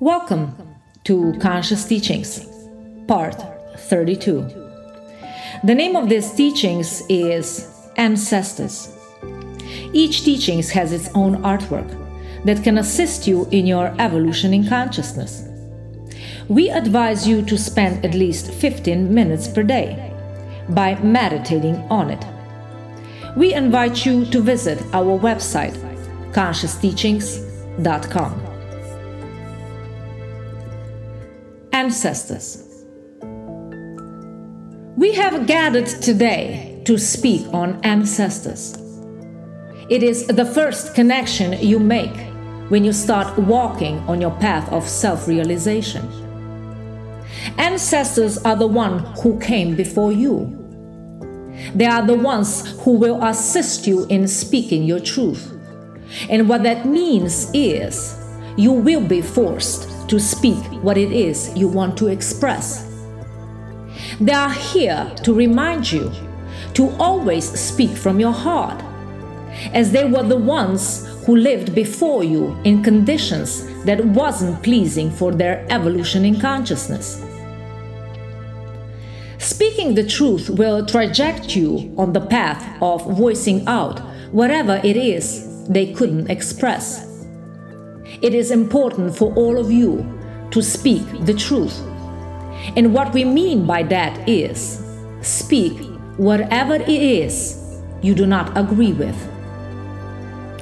Welcome to Conscious Teachings, Part 32. The name of these teachings is Ancestors. Each teaching has its own artwork that can assist you in your evolution in consciousness. We advise you to spend at least 15 minutes per day by meditating on it. We invite you to visit our website, consciousteachings.com. ancestors. We have gathered today to speak on ancestors. It is the first connection you make when you start walking on your path of self realization. Ancestors are the ones who came before you. They are the ones who will assist you in speaking your truth. And what that means is you will be forced to speak what it is you want to express. They are here to remind you to always speak from your heart, as they were the ones who lived before you in conditions that wasn't pleasing for their evolution in consciousness. Speaking the truth will traject you on the path of voicing out whatever it is they couldn't express. It is important for all of you to speak the truth. And what we mean by that is speak whatever it is you do not agree with.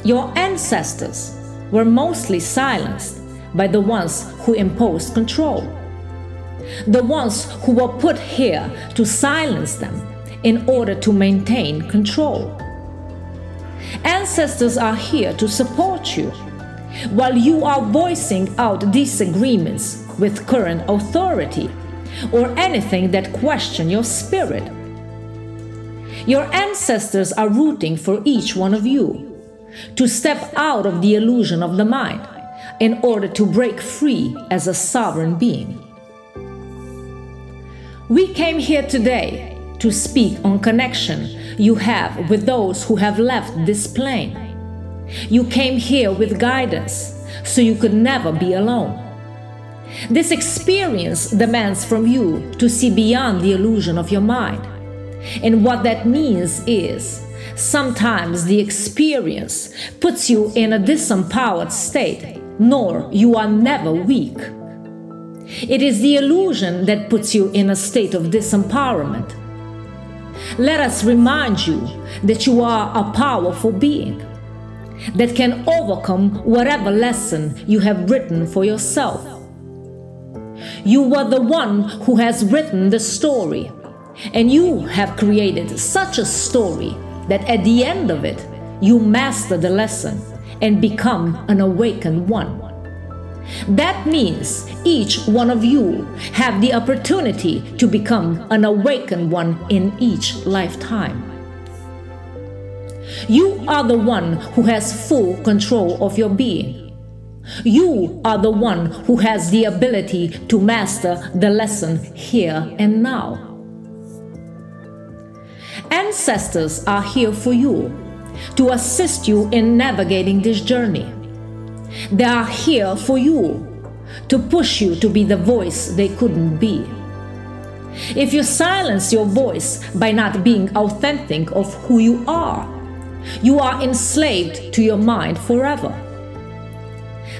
Your ancestors were mostly silenced by the ones who imposed control. The ones who were put here to silence them in order to maintain control. Ancestors are here to support you while you are voicing out disagreements with current authority or anything that question your spirit. Your ancestors are rooting for each one of you to step out of the illusion of the mind in order to break free as a sovereign being. We came here today to speak on connection you have with those who have left this plane you came here with guidance, so you could never be alone. This experience demands from you to see beyond the illusion of your mind. And what that means is sometimes the experience puts you in a disempowered state, nor you are never weak. It is the illusion that puts you in a state of disempowerment. Let us remind you that you are a powerful being that can overcome whatever lesson you have written for yourself. You were the one who has written the story, and you have created such a story that at the end of it, you master the lesson and become an awakened one. That means each one of you have the opportunity to become an awakened one in each lifetime. You are the one who has full control of your being. You are the one who has the ability to master the lesson here and now. Ancestors are here for you to assist you in navigating this journey. They are here for you to push you to be the voice they couldn't be. If you silence your voice by not being authentic of who you are, you are enslaved to your mind forever.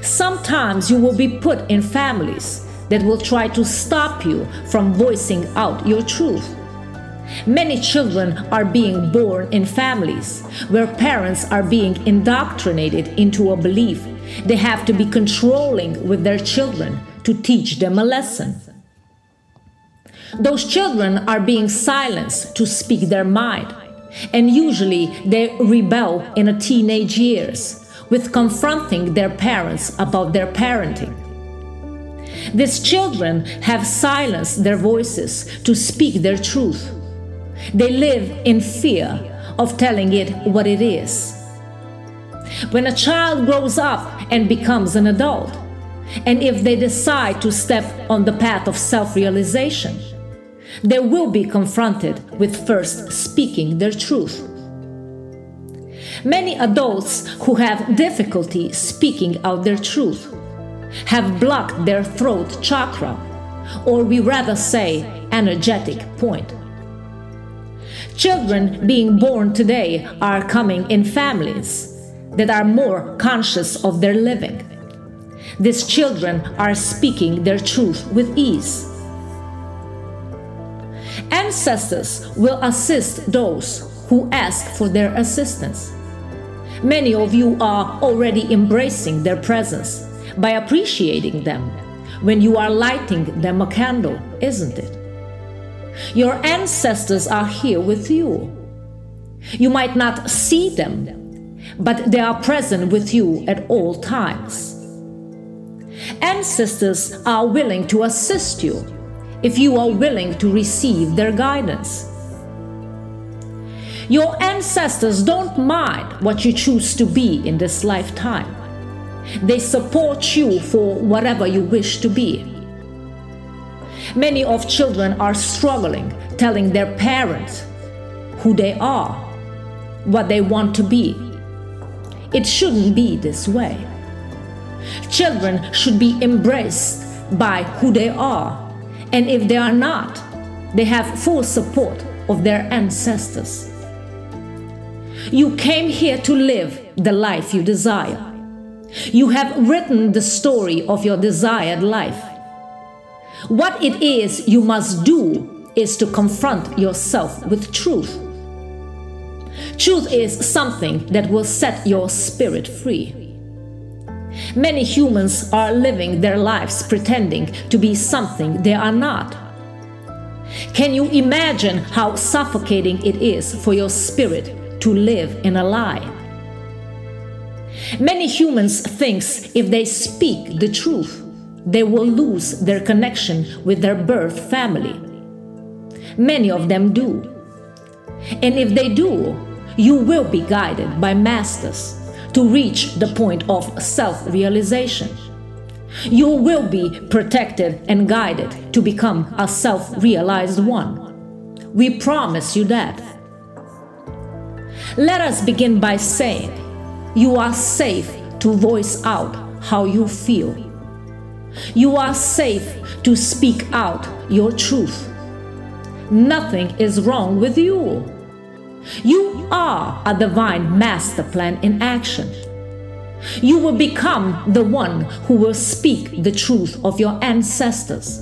Sometimes you will be put in families that will try to stop you from voicing out your truth. Many children are being born in families where parents are being indoctrinated into a belief they have to be controlling with their children to teach them a lesson. Those children are being silenced to speak their mind and usually they rebel in a teenage years with confronting their parents about their parenting. These children have silenced their voices to speak their truth. They live in fear of telling it what it is. When a child grows up and becomes an adult, and if they decide to step on the path of self realization, they will be confronted with first speaking their truth. Many adults who have difficulty speaking out their truth have blocked their throat chakra, or we rather say energetic point. Children being born today are coming in families that are more conscious of their living. These children are speaking their truth with ease. Ancestors will assist those who ask for their assistance. Many of you are already embracing their presence by appreciating them when you are lighting them a candle, isn't it? Your ancestors are here with you. You might not see them, but they are present with you at all times. Ancestors are willing to assist you if you are willing to receive their guidance. Your ancestors don't mind what you choose to be in this lifetime. They support you for whatever you wish to be. Many of children are struggling telling their parents who they are, what they want to be. It shouldn't be this way. Children should be embraced by who they are, and if they are not, they have full support of their ancestors. You came here to live the life you desire. You have written the story of your desired life. What it is you must do is to confront yourself with truth. Truth is something that will set your spirit free. Many humans are living their lives pretending to be something they are not. Can you imagine how suffocating it is for your spirit to live in a lie. Many humans think if they speak the truth, they will lose their connection with their birth family. Many of them do. And if they do, you will be guided by masters to reach the point of self realization. You will be protected and guided to become a self realized one. We promise you that. Let us begin by saying, You are safe to voice out how you feel. You are safe to speak out your truth. Nothing is wrong with you. You are a divine master plan in action. You will become the one who will speak the truth of your ancestors.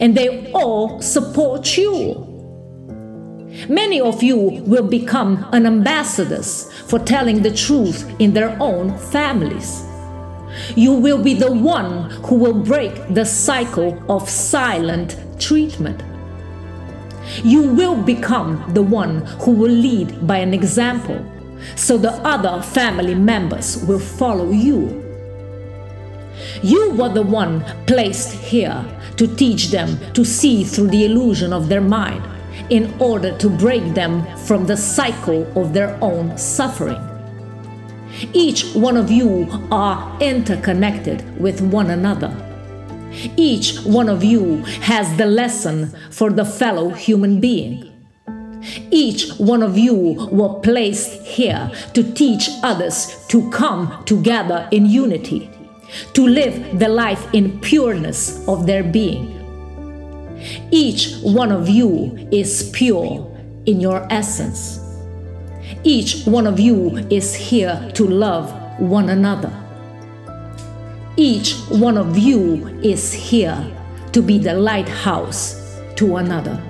And they all support you. Many of you will become an ambassadors for telling the truth in their own families. You will be the one who will break the cycle of silent treatment. You will become the one who will lead by an example, so the other family members will follow you. You were the one placed here to teach them to see through the illusion of their mind in order to break them from the cycle of their own suffering. Each one of you are interconnected with one another. Each one of you has the lesson for the fellow human being. Each one of you were placed here to teach others to come together in unity, to live the life in pureness of their being. Each one of you is pure in your essence. Each one of you is here to love one another. Each one of you is here to be the lighthouse to another.